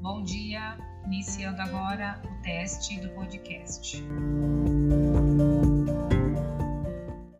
Bom dia, iniciando agora o teste do podcast.